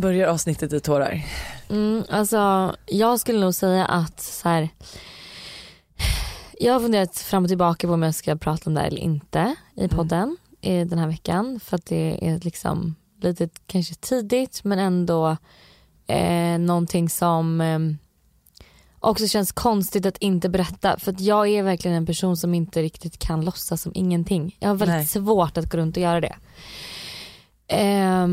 Börjar avsnittet i tårar? Mm, alltså jag skulle nog säga att så här, jag har funderat fram och tillbaka på om jag ska prata om det här eller inte i podden mm. den här veckan. För att det är liksom lite kanske tidigt men ändå eh, någonting som eh, också känns konstigt att inte berätta. För att jag är verkligen en person som inte riktigt kan låtsas som ingenting. Jag har väldigt Nej. svårt att gå runt och göra det. Eh,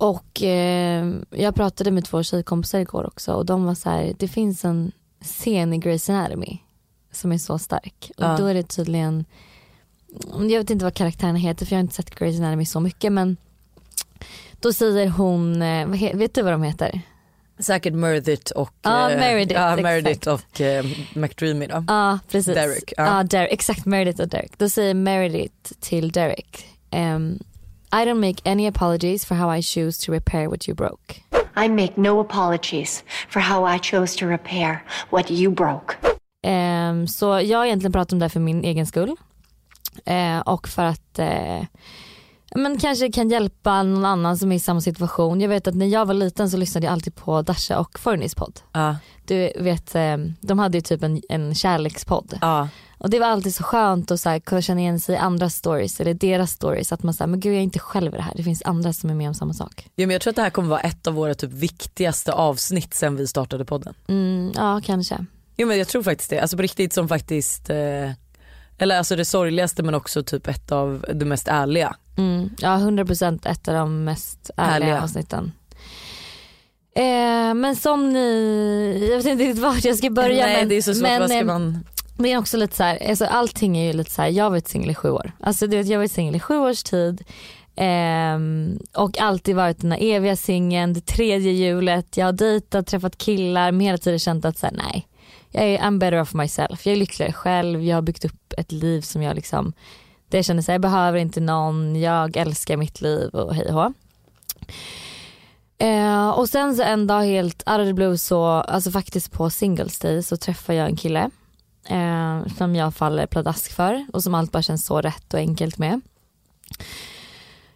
och eh, jag pratade med två tjejkompisar igår också och de var så här, det finns en scen i Grey's Anatomy som är så stark. Och ja. då är det tydligen, jag vet inte vad karaktärerna heter för jag har inte sett Grey's Anatomy så mycket men då säger hon, eh, vet du vad de heter? Säkert Meredith och, ah, Meredith, ja, Meredith och uh, McDreamy då. Ja precis. Derek. Ja ah. Derek, exakt Meredith och Derek. Då säger Meredith till Derek um, I don't make any apologies for how I choose to repair what you broke. I make no apologies for how I chose to repair what you broke. Um, så jag har egentligen pratat om det för min egen skull. Uh, och för att uh, men kanske kan hjälpa någon annan som är i samma situation. Jag vet att när jag var liten så lyssnade jag alltid på Dasha och Fornys podd. Uh. Du vet, ehm, de hade ju typ en, en kärlekspodd. Och det var alltid så skönt att så här, kunna känna igen sig i andra stories eller deras stories. Att man säger men gud jag är inte själv i det här. Det finns andra som är med om samma sak. Ja, men jag tror att det här kommer vara ett av våra typ viktigaste avsnitt sen vi startade podden. Mm, ja kanske. Jo men jag tror faktiskt det. Alltså på riktigt som faktiskt, eh, eller alltså det sorgligaste men också typ ett av det mest ärliga. Mm, ja 100% ett av de mest ärliga, ärliga. avsnitten. Eh, men som ni, jag vet inte riktigt vart jag ska börja. Nej men, det är så svårt, men, vad ska eh, man men också lite så här, alltså allting är ju lite så här, jag har varit singel i sju år. Alltså du vet jag har varit singel i sju års tid. Um, och alltid varit den här eviga singeln, det tredje hjulet. Jag har dejtat, träffat killar men hela tiden känt att så här, nej. Jag är I'm better off myself. Jag är lyckligare själv. Jag har byggt upp ett liv som jag liksom, det jag känner så här, jag behöver inte någon. Jag älskar mitt liv och hej och eh, Och sen så en dag helt out of the blue så, alltså faktiskt på singles day så träffar jag en kille eh, som jag faller pladask för och som allt bara känns så rätt och enkelt med.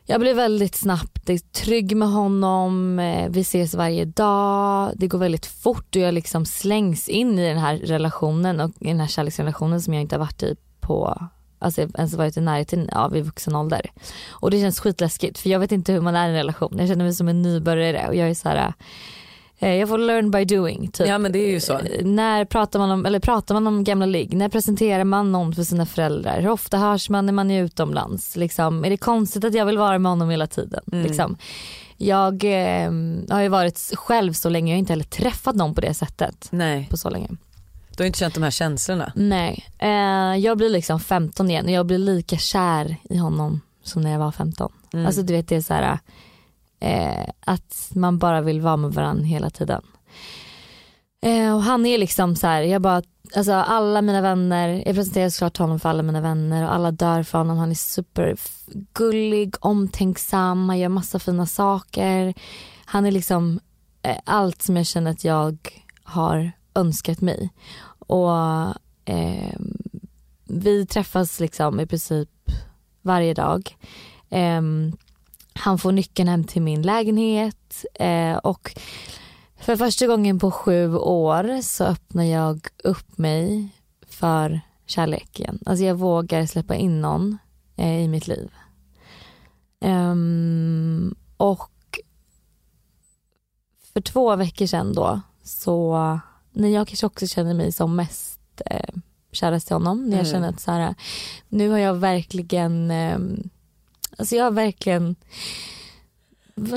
Jag blir väldigt snabbt trygg med honom, eh, vi ses varje dag, det går väldigt fort och jag liksom slängs in i den här relationen och i den här kärleksrelationen som jag inte har varit i på Alltså ens varit i närheten av i vuxen ålder. Och det känns skitläskigt för jag vet inte hur man är i en relation. Jag känner mig som en nybörjare och jag är så här jag får learn by doing. Typ. Ja men det är ju så. Eh, när pratar man om, eller pratar man om gamla ligg? När presenterar man någon för sina föräldrar? Hur ofta hörs man när man är utomlands? Liksom, är det konstigt att jag vill vara med honom hela tiden? Mm. Liksom. Jag eh, har ju varit själv så länge, jag har inte heller träffat någon på det sättet. Nej. På så länge. Du har inte känt de här känslorna? Nej. Eh, jag blir liksom 15 igen och jag blir lika kär i honom som när jag var 15. Mm. Alltså du vet det är så här Eh, att man bara vill vara med varandra hela tiden. Eh, och han är liksom så här, jag bara, alltså alla mina vänner, jag presenterar såklart honom för alla mina vänner och alla dör för honom. Han är supergullig, omtänksam, han gör massa fina saker. Han är liksom eh, allt som jag känner att jag har önskat mig. Och eh, vi träffas liksom i princip varje dag. Um, han får nyckeln hem till min lägenhet eh, och för första gången på sju år så öppnar jag upp mig för kärleken. Alltså jag vågar släppa in någon eh, i mitt liv. Um, och för två veckor sedan då så när jag kanske också känner mig som mest eh, kärast till honom. När jag mm. känner att så här, nu har jag verkligen eh, Alltså jag har verkligen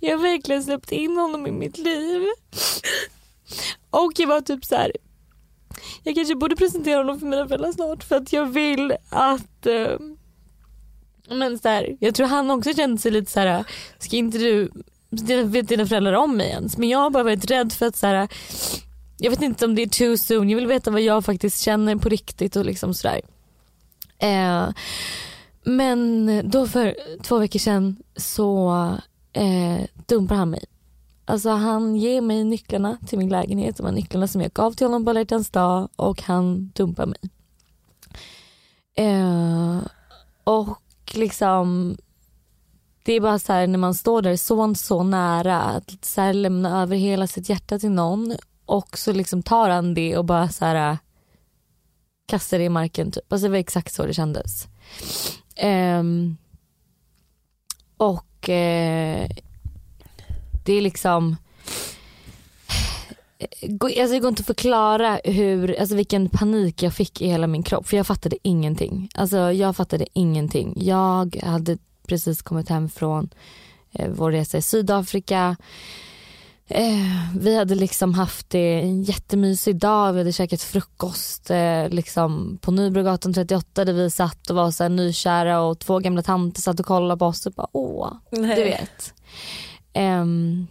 Jag har verkligen släppt in honom i mitt liv. Och jag var typ så här, Jag kanske borde presentera honom för mina föräldrar snart för att jag vill att eh, men så här, jag tror han också kände sig lite så här, ska inte du, vet dina föräldrar om mig ens? Men jag har bara varit rädd för att så här, jag vet inte om det är too soon, jag vill veta vad jag faktiskt känner på riktigt och liksom sådär. Eh, men då för två veckor sedan så eh, dumpar han mig. Alltså han ger mig nycklarna till min lägenhet, de här nycklarna som jag gav till honom på alla dag och han dumpar mig. Eh, och liksom det är bara så här, när man står där så, så nära att så här, lämna över hela sitt hjärta till någon och så liksom tar han det och bara så här Kastade det i marken typ. Alltså det var exakt så det kändes. Um, och uh, det är liksom Alltså det går inte att förklara hur, alltså vilken panik jag fick i hela min kropp för jag fattade ingenting. Alltså jag fattade ingenting. Jag hade precis kommit hem från eh, vår resa i Sydafrika. Eh, vi hade liksom haft en jättemysig dag, vi hade käkat frukost eh, liksom på Nybrogatan 38 där vi satt och var så här nykära och två gamla tanter satt och kollade på oss och bara åh, Nej. du vet. Um,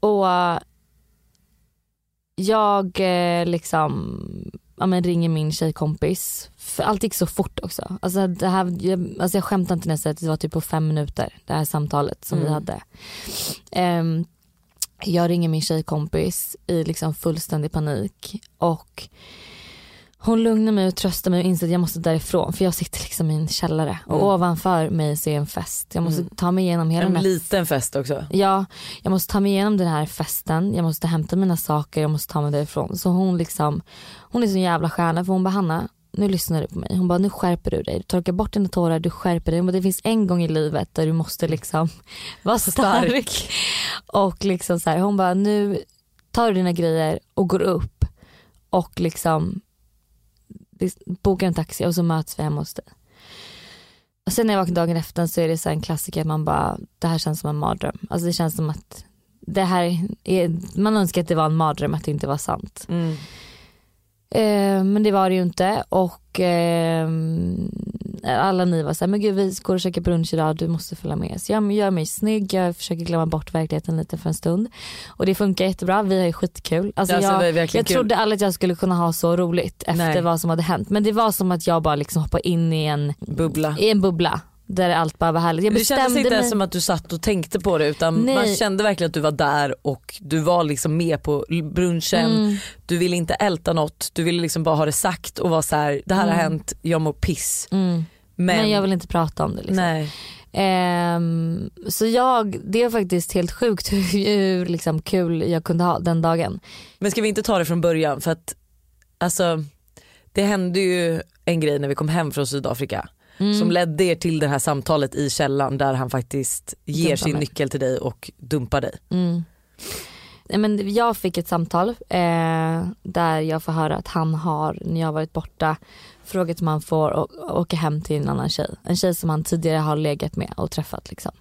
och jag eh, liksom ja, men ringer min tjejkompis. För allt gick så fort också. Alltså, det här, jag, alltså jag skämtar inte när jag säger att det var typ på fem minuter det här samtalet som mm. vi hade. Um, jag ringer min tjejkompis i liksom fullständig panik och hon lugnar mig och tröstar mig och inser att jag måste därifrån för jag sitter liksom i en källare och mm. ovanför mig så är en fest. Jag måste mm. ta mig igenom hela En den här liten fest också. Ja, jag måste ta mig igenom den här festen, jag måste hämta mina saker, jag måste ta mig därifrån. Så hon liksom, hon är så en jävla stjärna för hon bara Hanna, nu lyssnar du på mig. Hon bara nu skärper du dig, du torkar bort dina tårar, du skärper dig. Hon bara, det finns en gång i livet där du måste liksom vara stark. stark. Och liksom så här, hon bara nu tar du dina grejer och går upp och liksom bokar en taxi och så möts vi hemma hos dig. Och sen när jag vaknar dagen efter så är det så en klassiker, man bara, det här känns som en mardröm. Alltså det känns som att det här är, man önskar att det var en mardröm, att det inte var sant. Mm. Eh, men det var det ju inte och eh, alla ni var såhär, men gud vi går och käkar brunch idag, du måste följa med. Så jag gör mig snygg, jag försöker glömma bort verkligheten lite för en stund. Och det funkar jättebra, vi har ju skitkul. Alltså alltså, jag, jag trodde aldrig att jag skulle kunna ha så roligt efter Nej. vad som hade hänt. Men det var som att jag bara liksom hoppade in i en bubbla. I en bubbla där allt bara var härligt. Jag det kändes inte mig... som att du satt och tänkte på det utan Nej. man kände verkligen att du var där och du var liksom med på brunchen. Mm. Du ville inte älta något, du ville liksom bara ha det sagt och vara så här: det här mm. har hänt, jag mår piss. Mm. Men... Men... jag vill inte prata om det. Liksom. Um, så jag, det är faktiskt helt sjukt hur, hur liksom kul jag kunde ha den dagen. Men ska vi inte ta det från början för att alltså det hände ju en grej när vi kom hem från Sydafrika mm. som ledde er till det här samtalet i källan där han faktiskt ger Dumpa sin mig. nyckel till dig och dumpar dig. Mm. Men jag fick ett samtal eh, där jag får höra att han har, när jag varit borta, frågat om han får åka hem till en annan tjej. En tjej som han tidigare har legat med och träffat. Liksom.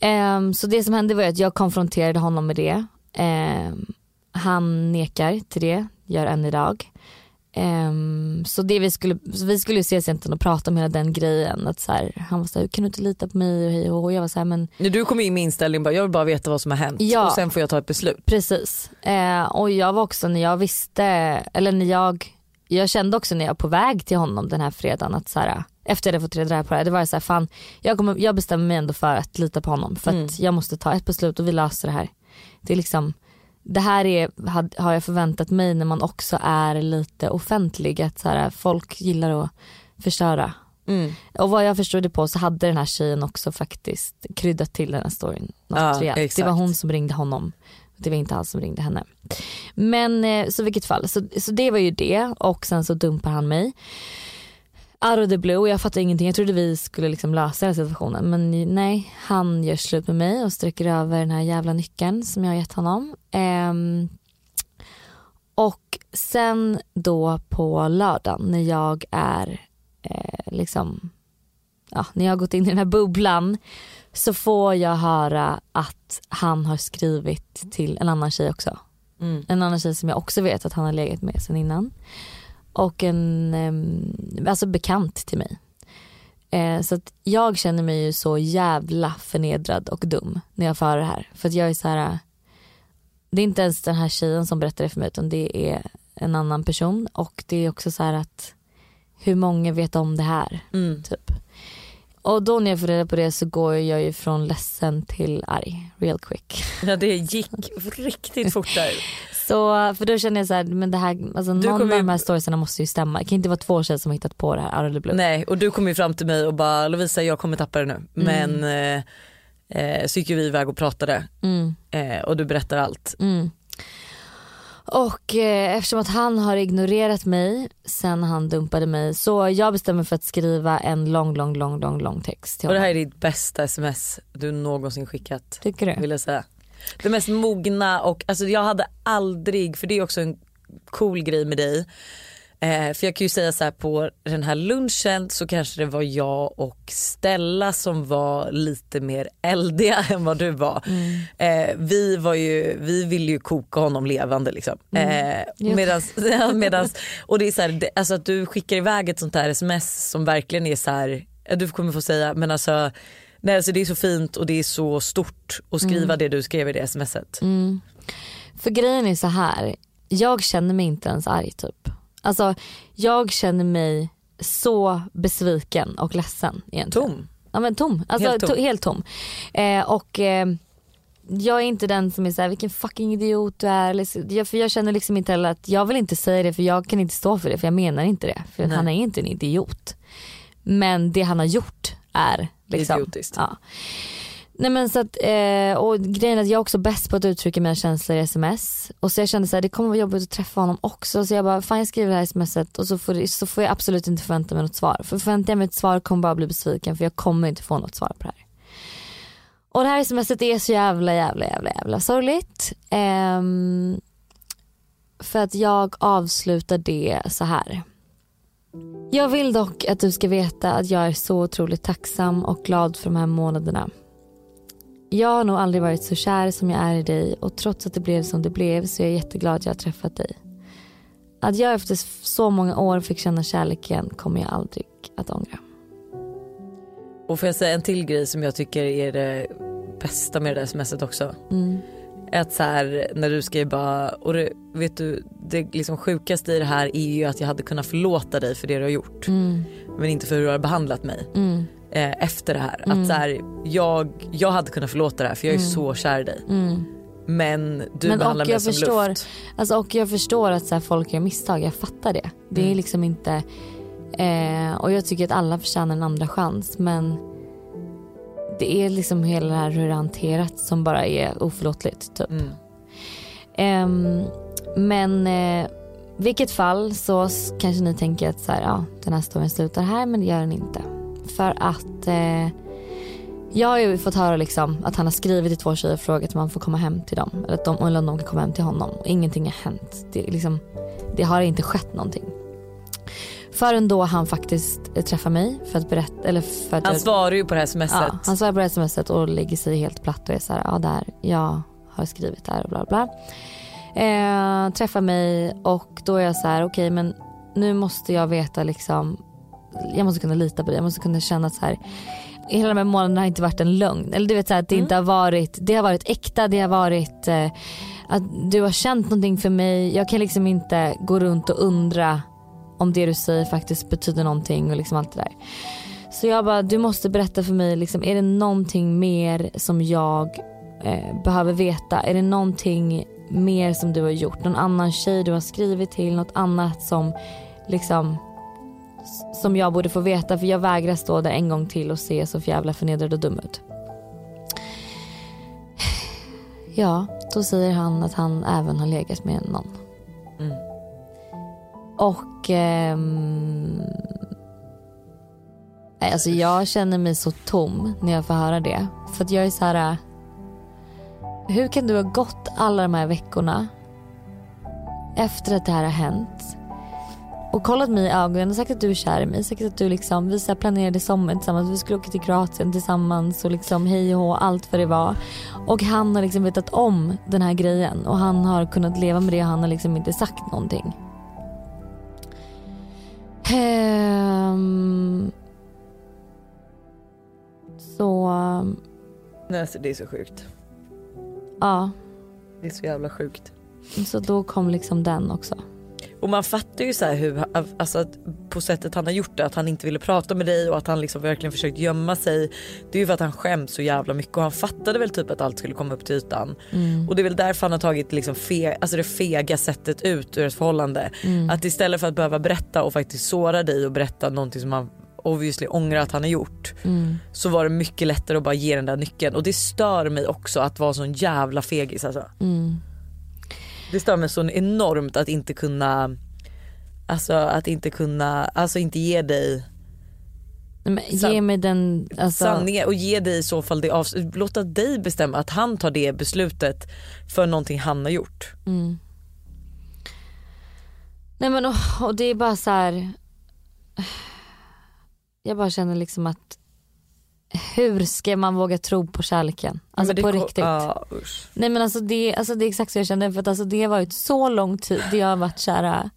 Eh, så det som hände var att jag konfronterade honom med det. Eh, han nekar till det, gör än idag. Um, så det vi skulle, så vi skulle ses egentligen och prata om hela den grejen. Att så här, han var såhär, kan du inte lita på mig och hej och Jag var såhär men. Du kom in med inställning bara, jag vill bara veta vad som har hänt ja, och sen får jag ta ett beslut. Precis. Uh, och jag var också när jag visste, eller när jag, jag kände också när jag var på väg till honom den här fredagen att så här, efter jag hade fått reda på det, det var så här, fan jag, kommer, jag bestämmer mig ändå för att lita på honom för mm. att jag måste ta ett beslut och vi löser det här. Det är liksom det här är, har jag förväntat mig när man också är lite offentlig. Att så här, folk gillar att förstöra. Mm. Och vad jag förstod det på så hade den här tjejen också faktiskt kryddat till den här storyn. Något ja, det var hon som ringde honom. Det var inte han som ringde henne. Men eh, så vilket fall, så, så det var ju det och sen så dumpar han mig out of the blue. Jag fattade ingenting. Jag trodde vi skulle liksom lösa den situationen. Men nej, han gör slut med mig och sträcker över den här jävla nyckeln som jag har gett honom. Um, och sen då på lördagen när jag är eh, liksom, ja, när jag har gått in i den här bubblan så får jag höra att han har skrivit till en annan tjej också. Mm. En annan tjej som jag också vet att han har legat med sen innan och en alltså bekant till mig. Eh, så att jag känner mig ju så jävla förnedrad och dum när jag får höra det här. För att jag är så här, det är inte ens den här tjejen som berättar det för mig utan det är en annan person och det är också så här att hur många vet om det här? Mm. Typ. Och då när jag får reda på det så går jag ju från ledsen till arg real quick. Ja det gick riktigt fort där. Så för då känner jag så här, men det här, alltså någon av kommer ju- de här storiesarna måste ju stämma. Det kan inte vara två tjejer som har hittat på det här out of the blue. Nej och du kom ju fram till mig och bara Lovisa jag kommer tappa det nu. Mm. Men eh, eh, så gick vi iväg och pratade Mm, eh, och du berättar allt. mm. Och eh, eftersom att han har ignorerat mig sen han dumpade mig så jag bestämmer för att skriva en lång, lång, lång, lång, lång text till Och det honom. här är ditt bästa sms du någonsin skickat. Tycker du? Vill jag säga. Det mest mogna och alltså jag hade aldrig, för det är också en cool grej med dig. Eh, för jag kan ju säga så här på den här lunchen så kanske det var jag och Stella som var lite mer eldiga än vad du var. Eh, vi var ju, vi ville ju koka honom levande liksom. Eh, Jo. medans, medans, och det är så här, det, alltså att du skickar iväg ett sånt här sms som verkligen är så här, du kommer få säga men alltså Nej, alltså det är så fint och det är så stort att skriva det du skrev i det smset. Mm. För grejen är så här, jag känner mig inte ens arg typ. Alltså jag känner mig så besviken och ledsen egentligen. Tom. Ja men tom, alltså Helt tom. tom. helt tom. Eh, och eh, jag är inte den som är såhär vilken fucking idiot du är. Eller jag, för jag känner liksom inte heller att jag vill inte säga det för jag kan inte stå för det för jag menar inte det. För Nej. han är inte en idiot. Men det han har gjort är liksom, Idiotiskt. Ja. Nej men så att, eh, och grejen är att jag är också bäst på att uttrycka mina känslor i sms. Och så jag kände såhär det kommer vara jobbigt att träffa honom också. Så jag bara, fan jag skriver det här smset och så får, det- så får jag absolut inte förvänta mig något svar. För förväntar jag mig ett svar kommer jag bara bli besviken för jag kommer inte få något svar på det här. Och det här smset är så jävla jävla jävla jävla sorgligt. Eh, för att jag avslutar det så här. Jag vill dock att du ska veta att jag är så otroligt tacksam och glad för de här månaderna. Jag har nog aldrig varit så kär som jag är i dig och trots att det blev som det blev så är jag jätteglad att jag har träffat dig. Att jag efter så många år fick känna kärleken kommer jag aldrig att ångra. Och får jag säga en till grej som jag tycker är det bästa med det där smset också. Mm. Att så här, när du skrev bara, och det, vet du det liksom sjukaste i det här är ju att jag hade kunnat förlåta dig för det du har gjort. Mm. Men inte för hur du har behandlat mig Mm. Eh, efter det här. Mm. Att så här, jag, jag hade kunnat förlåta det här för jag är Mm. så kär i dig. Mm. Men du Men behandlar mig som förstår- luft. Alltså, och jag förstår att så här, folk gör misstag, jag fattar det. Det är Mm. liksom inte, eh, och jag tycker att alla förtjänar en andra chans men det är liksom hela det här hur det hanterat som bara är oförlåtligt typ. Ehm, men eh, vilket fall så kanske ni tänker att så här, ja, den här storyn slutar här men det gör den inte. För att eh, jag har ju fått höra liksom att han har skrivit till två tjejer och frågat om han får komma hem till dem. Eller, att de, eller om de kan komma hem till honom. Och ingenting har hänt. Det, liksom, det har inte skett någonting. Förrän då han faktiskt eh, träffar mig för att berätta. Eller för att Han svarar ju på det här smset. Ja, han svarar på det här smset och lägger sig helt platt och är så här, ja där, jag har skrivit där och bla bla. Eh, träffar mig och då är jag så här, okej men nu måste jag veta liksom, jag måste kunna lita på dig, jag måste kunna känna att så här, hela de här månaderna har inte varit en lögn. Eller du vet så här, att det Mm. inte har varit, det har varit äkta, det har varit eh, att du har känt någonting för mig. Jag kan liksom inte gå runt och undra om det du säger faktiskt betyder någonting och liksom allt det där. Så jag bara, du måste berätta för mig, liksom, är det någonting mer som jag eh, behöver veta? Är det någonting mer som du har gjort? Någon annan tjej du har skrivit till? Något annat som liksom som jag borde få veta för jag vägrar stå där en gång till och se så jävla förnedrad och dum ut. Ja, då säger han att han även har legat med någon. Mm. Och nej, alltså jag känner mig så tom när jag får höra det. För att jag är så här. äh, Hur kan du ha gått alla de här veckorna efter att det här har hänt och kollat mig i ögonen och sagt att du är kär i mig. Sagt att du liksom, vi så planerade sommaren tillsammans. Vi skulle åka till Kroatien tillsammans och liksom hej och hå, allt vad det var. Och han har liksom vetat om den här grejen och han har kunnat leva med det och han har liksom inte sagt någonting. Ehm, så Nej, alltså, det är så sjukt. ja, Det är så jävla sjukt. så då kom liksom den också. Och man fattar ju så här hur, alltså på sättet han har gjort det, att han inte ville prata med dig och att han liksom verkligen försökt gömma sig. Det är ju för att han skäms så jävla mycket och han fattade väl typ att allt skulle komma upp till ytan. Mm. Och det är väl därför han har tagit liksom fe, alltså det fega sättet ut ur ett förhållande. Mm. Att istället för att behöva berätta och faktiskt såra dig och berätta någonting som han obviously ångrar att han har gjort. Mm. Så var det mycket lättare att bara ge den där nyckeln och det stör mig också att vara sån jävla fegis alltså. Mm. Det stör mig så enormt att inte kunna, alltså att inte kunna, alltså inte ge dig Men ge mig den, alltså, sanningen och ge dig i så fall det av, låta dig bestämma att han tar det beslutet för någonting han har gjort. Mm. Nej men och, och det är bara så här. Jag bara känner liksom att hur ska man våga tro på kärleken? Alltså det på riktigt. Usch. Nej men alltså det, alltså det är exakt så jag känner för att alltså det har varit så lång tid jag har varit kära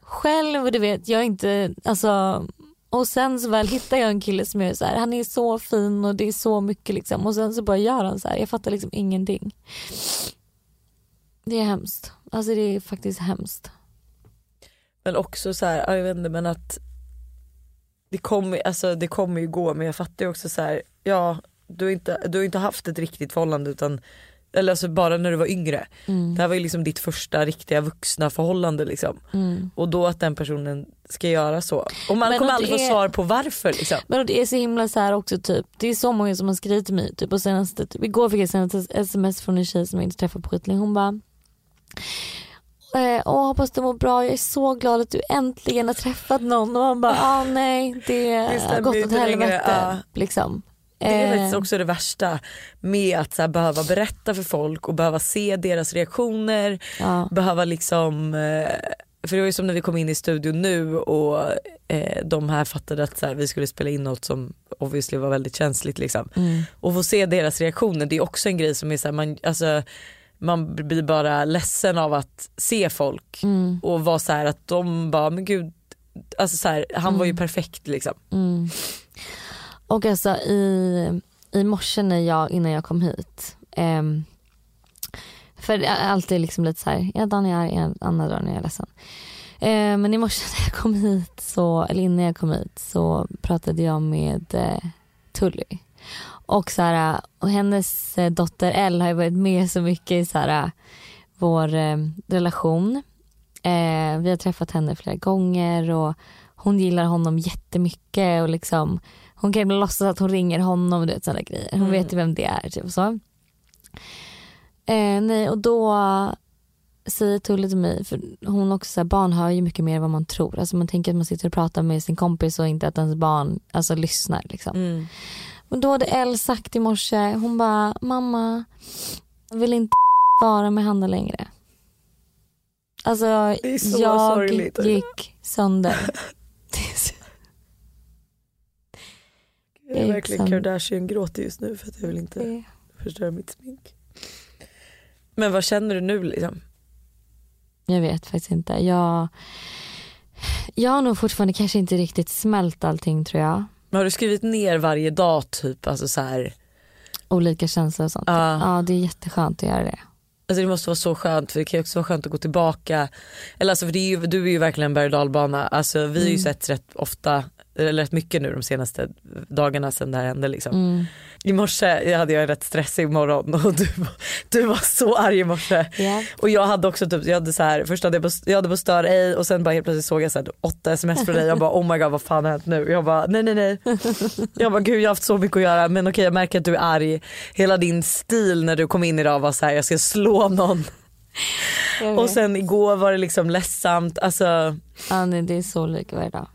själv och du vet jag är inte, alltså och sen så väl hittar jag en kille som är så här, han är så fin och det är så mycket liksom och sen så bara gör han så här, jag fattar liksom ingenting. Det är hemskt, alltså det är faktiskt hemskt. Men också så här, ja, jag vet inte men att det kommer, alltså, det kommer ju gå men jag fattar ju också så här, ja du har inte, du har inte haft ett riktigt förhållande utan eller alltså bara när du var yngre. Mm. Det här var ju liksom ditt första riktiga vuxna förhållande liksom. Mm. Och då att den personen ska göra så. Och man Men kommer aldrig få är- svar på varför liksom. Men det är så himla så här också typ, det är så många som har skrivit till mig typ och senaste, typ, igår fick jag senaste sms från en tjej som jag inte träffat på skitlänge. Hon bara Eh, åh, hoppas du mår bra, jag är så glad att du äntligen har träffat någon och man bara, ah, nej det, har gått åt helvete. ja. Liksom. Det är Eh, faktiskt också det värsta med att så här, behöva berätta för folk och behöva se deras reaktioner. ja. Behöva liksom, eh, för det var ju som när vi kom in i studion nu och eh, de här fattade att så här, vi skulle spela in något som obviously var väldigt känsligt liksom. Mm. Och få se deras reaktioner det är också en grej som är så här, man, alltså, man blir bara ledsen av att se folk Mm. och vara så här att de bara men gud, alltså så här, han var ju perfekt liksom. Mm. Och alltså i, i morse när jag, innan jag kom hit. ehm, för det är alltid liksom lite så här, ena dagen är jag arg, andra dagen är jag ledsen. Eh, men i morse när jag kom hit, så, eller innan jag kom hit så pratade jag med eh, Tully. Och, så här, och hennes eh, dotter Elle har ju varit med så mycket i så här, vår eh, relation. Eh, vi har träffat henne flera gånger och hon gillar honom jättemycket och liksom hon kan ibland låtsas att hon ringer honom och du vet sådana grejer. Hon Mm. vet ju vem det är typ och så. Eh, nej och då säger Tulle till mig, för hon också så här, barn hör ju mycket mer än vad man tror. Alltså man tänker att man sitter och pratar med sin kompis och inte att ens barn alltså, lyssnar liksom. Mm. Och då hade Elle sagt i morse, hon bara mamma jag vill inte vara med Hanna längre. Alltså jag sorgligt. gick sönder. Jag är verkligen Exakt. Kardashian gråter just nu för att jag vill inte det- förstöra mitt smink. Men vad känner du nu liksom? Jag vet faktiskt inte. Jag, jag har nog fortfarande kanske inte riktigt smält allting tror jag. Men har du skrivit ner varje dag typ? Alltså så här, Olika känslor och sånt. Ja. Ja det är jätteskönt att göra det. alltså det måste vara så skönt för det kan ju också vara skönt att gå tillbaka. Eller alltså för det är ju, du är ju verkligen en berg och dalbana. Alltså vi har ju Mm. sett rätt ofta, eller rätt mycket nu de senaste dagarna sedan det här hände liksom. Mm. I morse hade jag en rätt stressig morgon och du, var- du var så arg i morse. Ja. Och jag hade också typ, jag hade så här, först hade jag, på, jag hade på stör ej och sen bara helt plötsligt såg jag så här, åtta sms från dig. Jag bara oh my god vad fan har hänt nu? Jag bara nej nej nej. Jag bara gud jag har haft så mycket att göra men okej jag märker att du är arg. Hela din stil när du kom in idag var så här, jag ska slå någon. Och sen igår var det liksom ledsamt. Alltså, Ja, nej, det är så lika varje dag.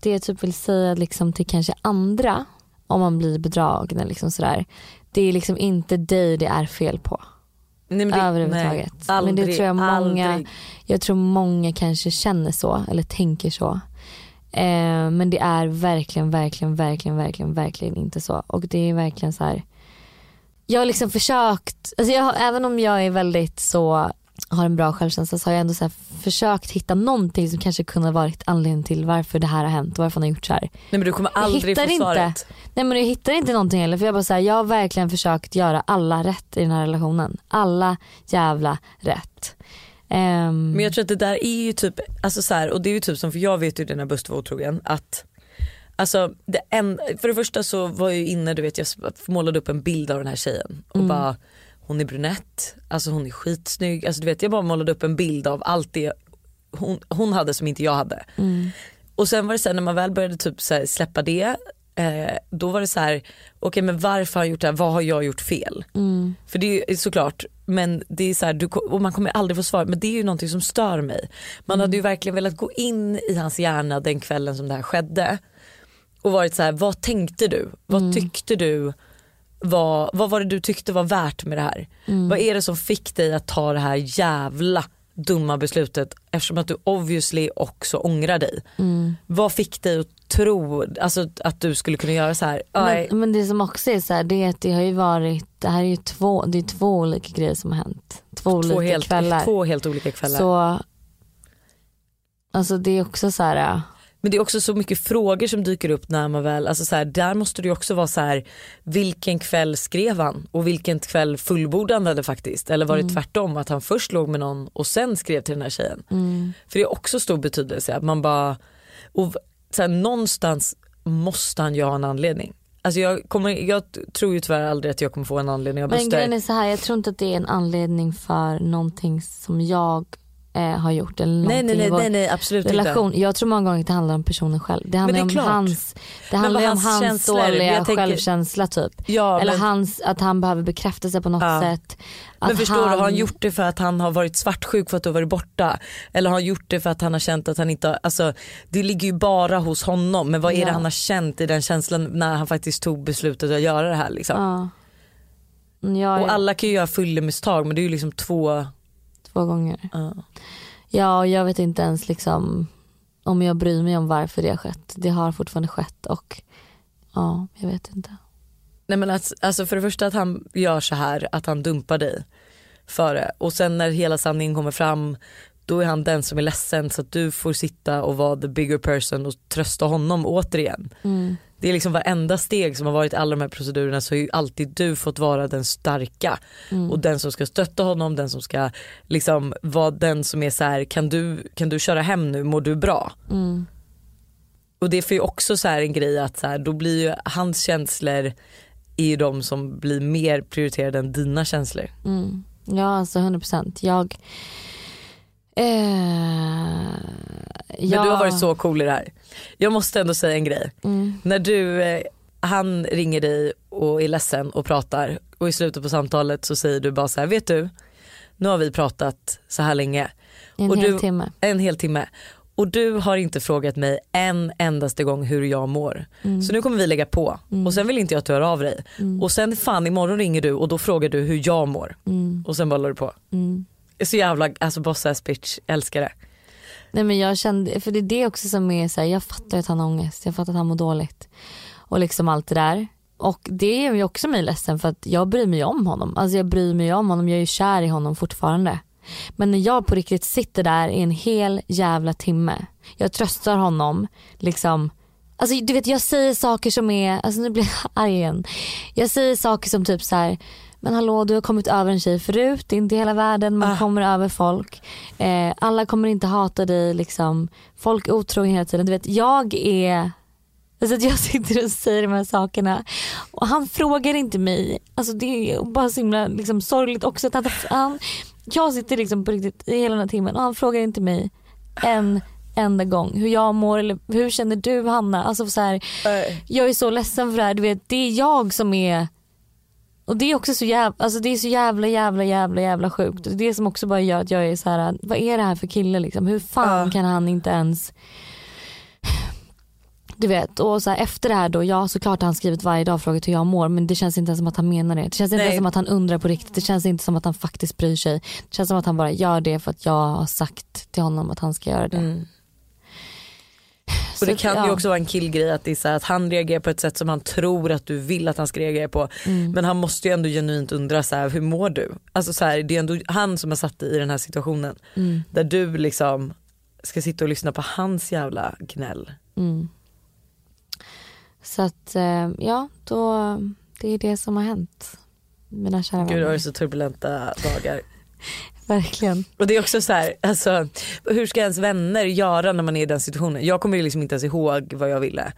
Det jag typ vill säga liksom till kanske andra om man blir bedragen eller liksom sådär. Det är liksom inte dig det är fel på. nej, men det, Överhuvudtaget. Nej, aldrig, Men det tror jag många- aldrig. Jag tror många kanske känner så eller tänker så. Eh, men det är verkligen, verkligen, verkligen, verkligen, verkligen inte så. Och det är verkligen så här. Jag har liksom försökt, alltså jag, även om jag är väldigt så har en bra självkänsla så har jag ändå så här försökt hitta någonting som kanske kunde ha varit anledningen till varför det här har hänt och varför han har gjort så här. Nej men du kommer aldrig få inte. svaret. Nej men jag hittar inte någonting heller för jag bara så här, jag har verkligen försökt göra alla rätt i den här relationen. Alla jävla rätt. Ehm, Men jag tror att det där är ju typ, alltså så här, och det är ju typ som, för jag vet ju det när Buster var otrogen att Alltså det en, för det första så var jag inne, du vet jag målade upp en bild av den här tjejen och bara hon är brunett, alltså hon är skitsnygg, alltså du vet jag bara målade upp en bild av allt det hon, hon hade som inte jag hade. Och sen var det här, när man väl började typ så släppa det eh, då var det så här, okej men varför har jag gjort det här, vad har jag gjort fel? För det är såklart, men det är så här, du, och man kommer aldrig få svar men det är ju någonting som stör mig. Man hade ju verkligen velat gå in i hans hjärna den kvällen som det här skedde och varit så här, vad tänkte du? Vad tyckte du? Vad, vad var det du tyckte var värt med det här? Vad är det som fick dig att ta det här jävla dumma beslutet eftersom att du obviously också ångrar dig. Vad fick dig att tro alltså, att du skulle kunna göra så här? Men, men det som också är så här, det är att det har ju varit, det här är ju två, det är två olika grejer som har hänt. Två, olika två, helt, kvällar. två helt olika kvällar. Så alltså det är också så här, Men det är också så mycket frågor som dyker upp när man väl, alltså så här, där måste det ju också vara så här, vilken kväll skrev han och vilken kväll fullbordade han det faktiskt? Eller var det tvärtom att han först låg med någon och sen skrev till den här tjejen? För det är också stor betydelse att man bara, och så här, någonstans måste han ju ha en anledning. Alltså jag, kommer, jag tror ju tyvärr aldrig att jag kommer få en anledning av Men grejen är så här, jag tror inte att det är en anledning för någonting som jag eh, har gjort eller Nej nej nej, nej nej absolut relation. Jag tror många gånger att det handlar om personen själv. Det handlar det om klart. hans, det handlar om hans hans dåliga tänker- självkänsla typ. inte. Ja, Eller men, hans, att han behöver bekräftelse på något Ja. sätt. Att men förstår du, har han gjort det för att han har varit svartsjuk för att du har varit borta? Eller har han gjort det för att han har känt att han inte har, alltså det ligger ju bara hos honom. Men vad är det Ja. han har känt i den känslan när han faktiskt tog beslutet att göra det här liksom? Ja. Och alla kan ju göra fyllemisstag men det är ju liksom två, två gånger. ja. Ja och jag vet inte ens liksom om jag bryr mig om varför det har skett. Det har fortfarande skett och ja, jag vet inte. Nej men att, alltså för det första att han gör så här, att han dumpar dig före och sen när hela sanningen kommer fram då är han den som är ledsen så att du får sitta och vara the bigger person och trösta honom återigen. Det är liksom varenda steg som har varit i alla de här procedurerna så har ju alltid du fått vara den starka och den som ska stötta honom, den som ska liksom vara den som är så här, kan du, kan du köra hem nu, mår du bra? Och det får ju också så här en grej att så här, då blir ju hans känslor är ju de som blir mer prioriterade än dina känslor. Mm. Ja alltså 100 procent. Jag eh, Men ja, du har varit så cool i det här. Jag måste ändå säga en grej. Mm. När du, eh, han ringer dig och är ledsen och pratar och i slutet på samtalet så säger du bara så här, vet du, nu har vi pratat så här länge. en och hel du- timme. En hel timme. Och du har inte frågat mig en endaste gång hur jag mår. Mm. Så nu kommer vi lägga på och sen vill inte jag att du hör av dig. Och sen fan imorgon ringer du och då frågar du hur jag mår. Och sen bollar du på. Är så jävla, alltså boss ass bitch, älskar det. Nej men jag kände, för det är det också som är så här, jag fattar att han har ångest, jag fattar att han mår dåligt. Och liksom allt det där. Och det är ju också mig ledsen för att jag bryr mig om honom. Alltså jag bryr mig om honom, jag är ju kär i honom fortfarande. Men när jag på riktigt sitter där i en hel jävla timme, jag tröstar honom liksom Alltså du vet jag säger saker som är, alltså nu blir jag arg igen. Jag säger saker som typ så här, men hallå du har kommit över en tjej förut, det är inte hela världen, man Ah. kommer över folk. Eh, alla kommer inte hata dig liksom, folk är otrogna hela tiden. Du vet jag är, alltså att jag sitter och säger de här sakerna och han frågar inte mig. Alltså det är bara så himla liksom, sorgligt också att han, jag sitter liksom på riktigt i hela den här timmen och han frågar inte mig en enda gång hur jag mår eller hur känner du Hanna? Alltså så här, jag är så ledsen för det här. Du vet, det är jag som är och det är också så jävla, alltså det är så jävla jävla jävla jävla sjukt. Det är det som också bara gör att jag är så här, vad är det här för kille liksom? Hur fan Ja. kan han inte ens du vet och så här, efter det här då, ja såklart har han skrivit varje dag frågat hur jag mår men det känns inte ens som att han menar det. Det känns inte Nej. ens som att han undrar på riktigt. Det känns inte som att han faktiskt bryr sig. Det känns som att han bara gör det för att jag har sagt till honom att han ska göra det. Mm. Så Och det kan ju ja. också vara en killgrej att, det är så att han reagerar på ett sätt som han tror att du vill att han ska reagera på. Mm. Men han måste ju ändå genuint undra så här, hur mår du? Alltså så här, det är ändå han som har satt dig i den här situationen. Mm. Där du liksom ska sitta och lyssna på hans jävla gnäll. Mm. Så att eh, ja, då, det är det som har hänt. Mina kära Gud vänner. var så turbulenta dagar. Verkligen. Och det är också så här, alltså, hur ska ens vänner göra när man är i den situationen? Jag kommer liksom inte ens ihåg vad jag ville.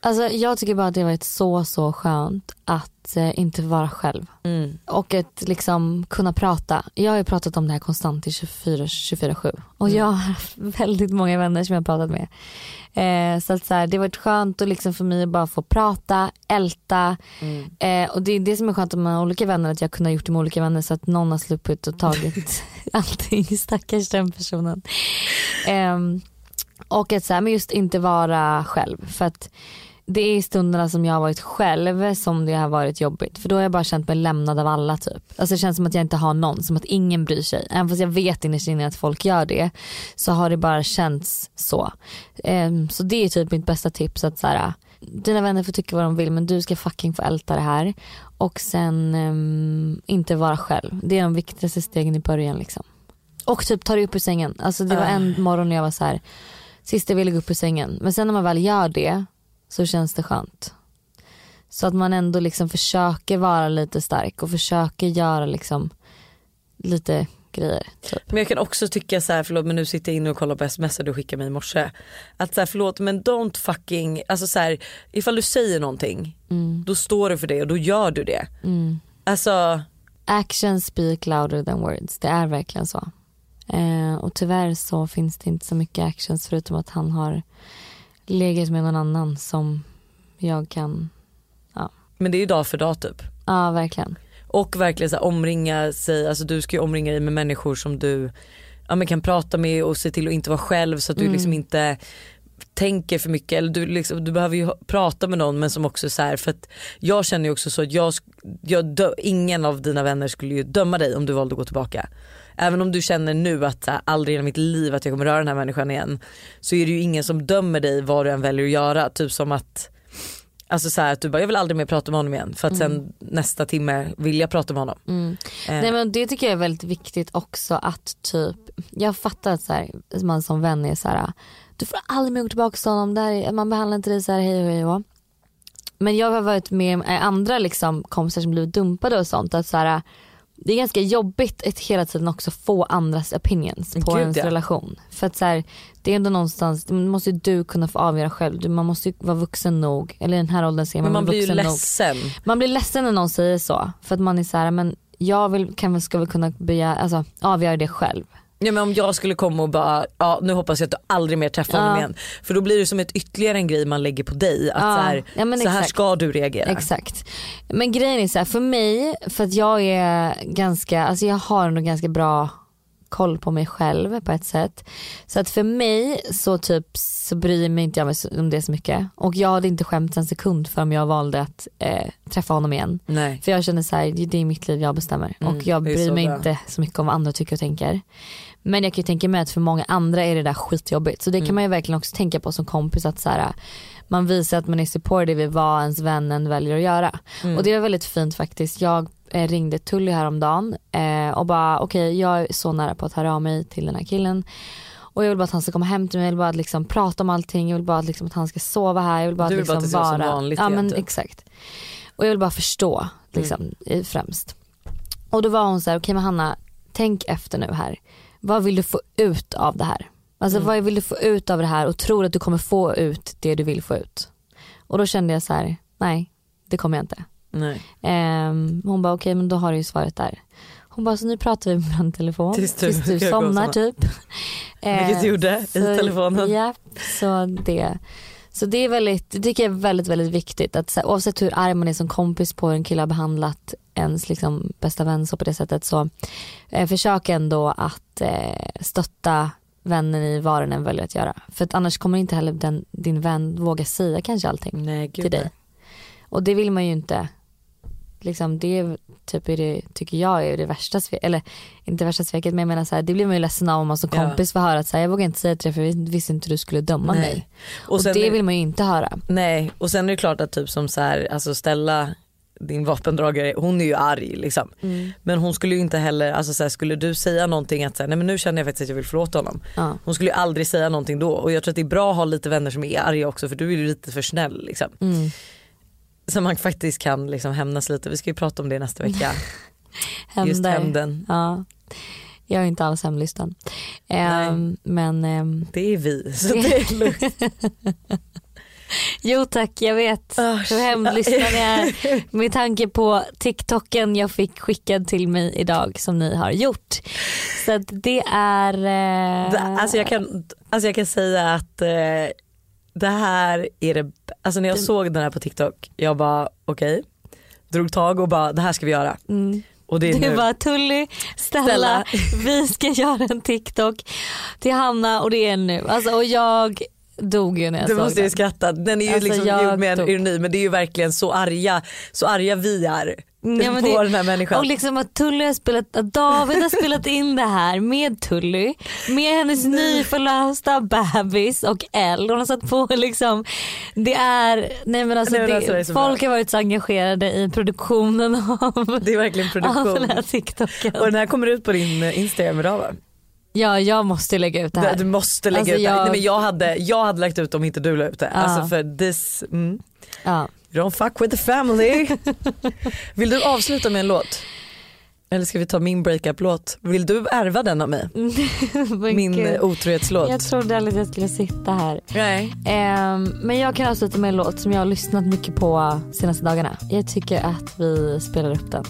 Alltså, jag tycker bara att det har varit så så skönt att eh, inte vara själv. Mm. Och att liksom kunna prata. Jag har ju pratat om det här konstant i 24-7 och Mm. jag har väldigt många vänner som jag har pratat med. Eh, så att så här, det har varit skönt och liksom för mig att bara få prata, älta. Mm. Eh, och det är det som är skönt med olika vänner att jag kunnat gjort det med olika vänner så att någon har sluppit och tagit allting. Stackars den personen. Ehm, och att så här, men just inte vara själv. För att det är i stunderna som jag har varit själv som det har varit jobbigt. För då har jag bara känt mig lämnad av alla typ. Alltså det känns som att jag inte har någon, som att ingen bryr sig. Även fast jag vet innerst inne att folk gör det så har det bara känts så. Ehm, så det är typ mitt bästa tips att så här, dina vänner får tycka vad de vill men du ska fucking få älta det här. Och sen ehm, inte vara själv. Det är de viktigaste stegen i början liksom. Och typ ta dig upp ur sängen. Alltså det var en morgon när jag var så här, sist jag ville gå upp ur sängen. Men sen när man väl gör det så känns det skönt. Så att man ändå liksom försöker vara lite stark och försöker göra liksom lite grejer. Typ. Men jag kan också tycka så här, förlåt men nu sitter jag inne och kollar på sms du skickade mig i morse. Att så här, förlåt men don't fucking, alltså så här, ifall du säger någonting då står du för det och då gör du det. Alltså Actions speak louder than words. Det är verkligen så. Eh, och tyvärr så finns det inte så mycket actions förutom att han har legat med någon annan som jag kan, men det är ju dag för dag typ. ja verkligen. Och verkligen så här, omringa sig, alltså du ska ju omringa dig med människor som du ja, men kan prata med och se till att inte vara själv så att du liksom inte tänker för mycket. Eller du, liksom, du behöver ju prata med någon men som också så här, för att jag känner ju också så att jag, jag dö, ingen av dina vänner skulle ju döma dig om du valde att gå tillbaka. Även om du känner nu att här, aldrig i mitt liv att jag kommer röra den här människan igen så är det ju ingen som dömer dig vad du än väljer att göra. Typ som att Alltså så här, att du bara jag vill aldrig mer prata med honom igen för att sen nästa timme vill jag prata med honom. Eh, Nej men det tycker jag är väldigt viktigt också att typ, jag fattar att så här, man som vän är så här, du får aldrig mer gå tillbaka till honom, där, är- man behandlar inte dig så här hej och hej och. Men jag har varit med eh, andra liksom, kompisar som blivit dumpade och sånt. Att så här, det är ganska jobbigt att hela tiden också få andras opinions på Gud, ens ja. relation. För att så här, det är ändå någonstans, det måste ju du kunna få avgöra själv. Du- Man måste ju vara vuxen nog, eller i den här åldern ser man, man vara blir ju vuxen nog. ledsen. Man blir ledsen när någon säger så. För att man är så här, men jag vill, kan ska väl kunna begära, alltså, avgöra det själv. Ja, men om jag skulle komma och bara, ja nu hoppas jag att du aldrig mer träffar honom Ja. igen. För då blir det som ett ytterligare en grej man lägger på dig. Att Ja. så, här, Ja, så här ska du reagera. Exakt. Men grejen är så här, för mig, för att jag är ganska, alltså jag har nog ganska bra koll på mig själv på ett sätt. Så att för mig så typ så bryr mig inte jag mig om det så mycket. Och jag hade inte skämts en sekund för om jag valde att eh, träffa honom igen. Nej. För jag känner så här, det är mitt liv jag bestämmer. och jag Mm, det är bryr mig bra. inte så mycket om vad andra tycker och tänker. Men jag kan ju tänka mig att för många andra är det där skitjobbigt. Så det Mm. kan man ju verkligen också tänka på som kompis att så här, man visar att man är supportive i vad ens vännen väljer att göra. Mm. Och det var väldigt fint faktiskt. Jag eh, ringde Tully häromdagen eh, och bara okej jag är så nära på att höra av mig till den här killen. Och jag vill bara att han ska komma hem till mig, jag vill bara liksom prata om allting, jag vill bara att, liksom att han ska sova här. Jag vill bara Du vill bara liksom att det ska vara som vanligt Ja igen, men typ. exakt. Och jag vill bara förstå liksom, Mm. främst. Och då var hon så här, okej men Hanna, tänk efter nu här. Vad vill du få ut av det här? Alltså Mm. vad vill du få ut av det här och tror att du kommer få ut det du vill få ut? Och då kände jag så här, nej det kommer jag inte. Nej. Ehm, hon bara okej men då har du ju svaret där. Hon bara så nu pratar vi med varandra i telefon Tills du- tills du somnar typ. Vilket du gjorde i så- telefonen. Ja, så det. Så det är väldigt, det tycker jag är väldigt, väldigt viktigt att så här, oavsett hur arg man är som kompis på hur en kille har behandlat ens liksom, bästa vän så på det sättet så eh, försök ändå att eh, stötta vännen i vad den än väljer att göra. För att annars kommer inte heller den, din vän våga säga kanske allting Nej till dig. Och det vill man ju inte. Liksom det är typ är det, tycker jag är det värsta sveket, eller inte värsta sveket men jag menar så här, det blir man ju ledsen av om man som Ja. kompis får höra att så här, jag vågar inte säga till dig för jag visste inte du skulle döma Nej. mig. Och, Och, det är- vill man ju inte höra. Nej och sen är det klart att typ som så här, alltså ställa din vapendragare, hon är ju arg liksom. Mm. Men hon skulle ju inte heller, alltså så här, skulle du säga någonting att så här, nej men nu känner jag faktiskt att jag vill förlåta honom. Ja. Hon skulle ju aldrig säga någonting då och jag tror att det är bra att ha lite vänner som är arga också för du är ju lite för snäll liksom. Mm. Så man faktiskt kan liksom hämnas lite, vi ska ju prata om det nästa vecka. Just hämnden. Ja. Jag är inte alls hemlistan. Ehm, men ehm, Det är vi så det är lugnt. jo tack jag vet Ah, hur hämndlyssnad jag är med tanke på TikToken jag fick skickad till mig idag som ni har gjort. Så att det är... eh, Alltså jag kan, alltså jag kan säga att eh, det här är det, alltså när jag såg den här på TikTok, jag bara okej, drog tag och bara det här ska vi göra. mm. Och det är Det nu. var Tully, Stella, Stella. vi ska göra en TikTok till Hanna och det är nu. Alltså, och jag dog ju när jag Du såg måste ju den. skratta, den är ju Alltså, liksom gjord med en dog. ironi men det är ju verkligen så arga, så arga vi är Ja, på det- den här människan. Och liksom att Tully har spelat, att David har spelat in det här med Tully, med hennes nyförlösta bebis och Elle. Hon har satt på liksom, det är, nej men alltså, Nej, men det, alltså, det så folk bra. har varit så engagerade i produktionen av, det är verkligen av den produktion. här TikToken. Och den här kommer ut på din eh, Instagram idag va? Ja jag måste lägga ut det här. Du måste lägga Alltså, ut det. jag- Nej, men jag, hade, jag hade lagt ut om inte du la ut det. Ja. Alltså för this, mm. Ja. You don't fuck with the family. Vill du avsluta med en låt? Eller ska vi ta min breakup-låt? Vill du ärva den av mig? Min gud. eh, otrohetslåt? Jag trodde aldrig att jag skulle sitta här. Nej. Ehm, men jag kan avsluta med en låt som jag har lyssnat mycket på senaste dagarna. Jag tycker att vi spelar upp den.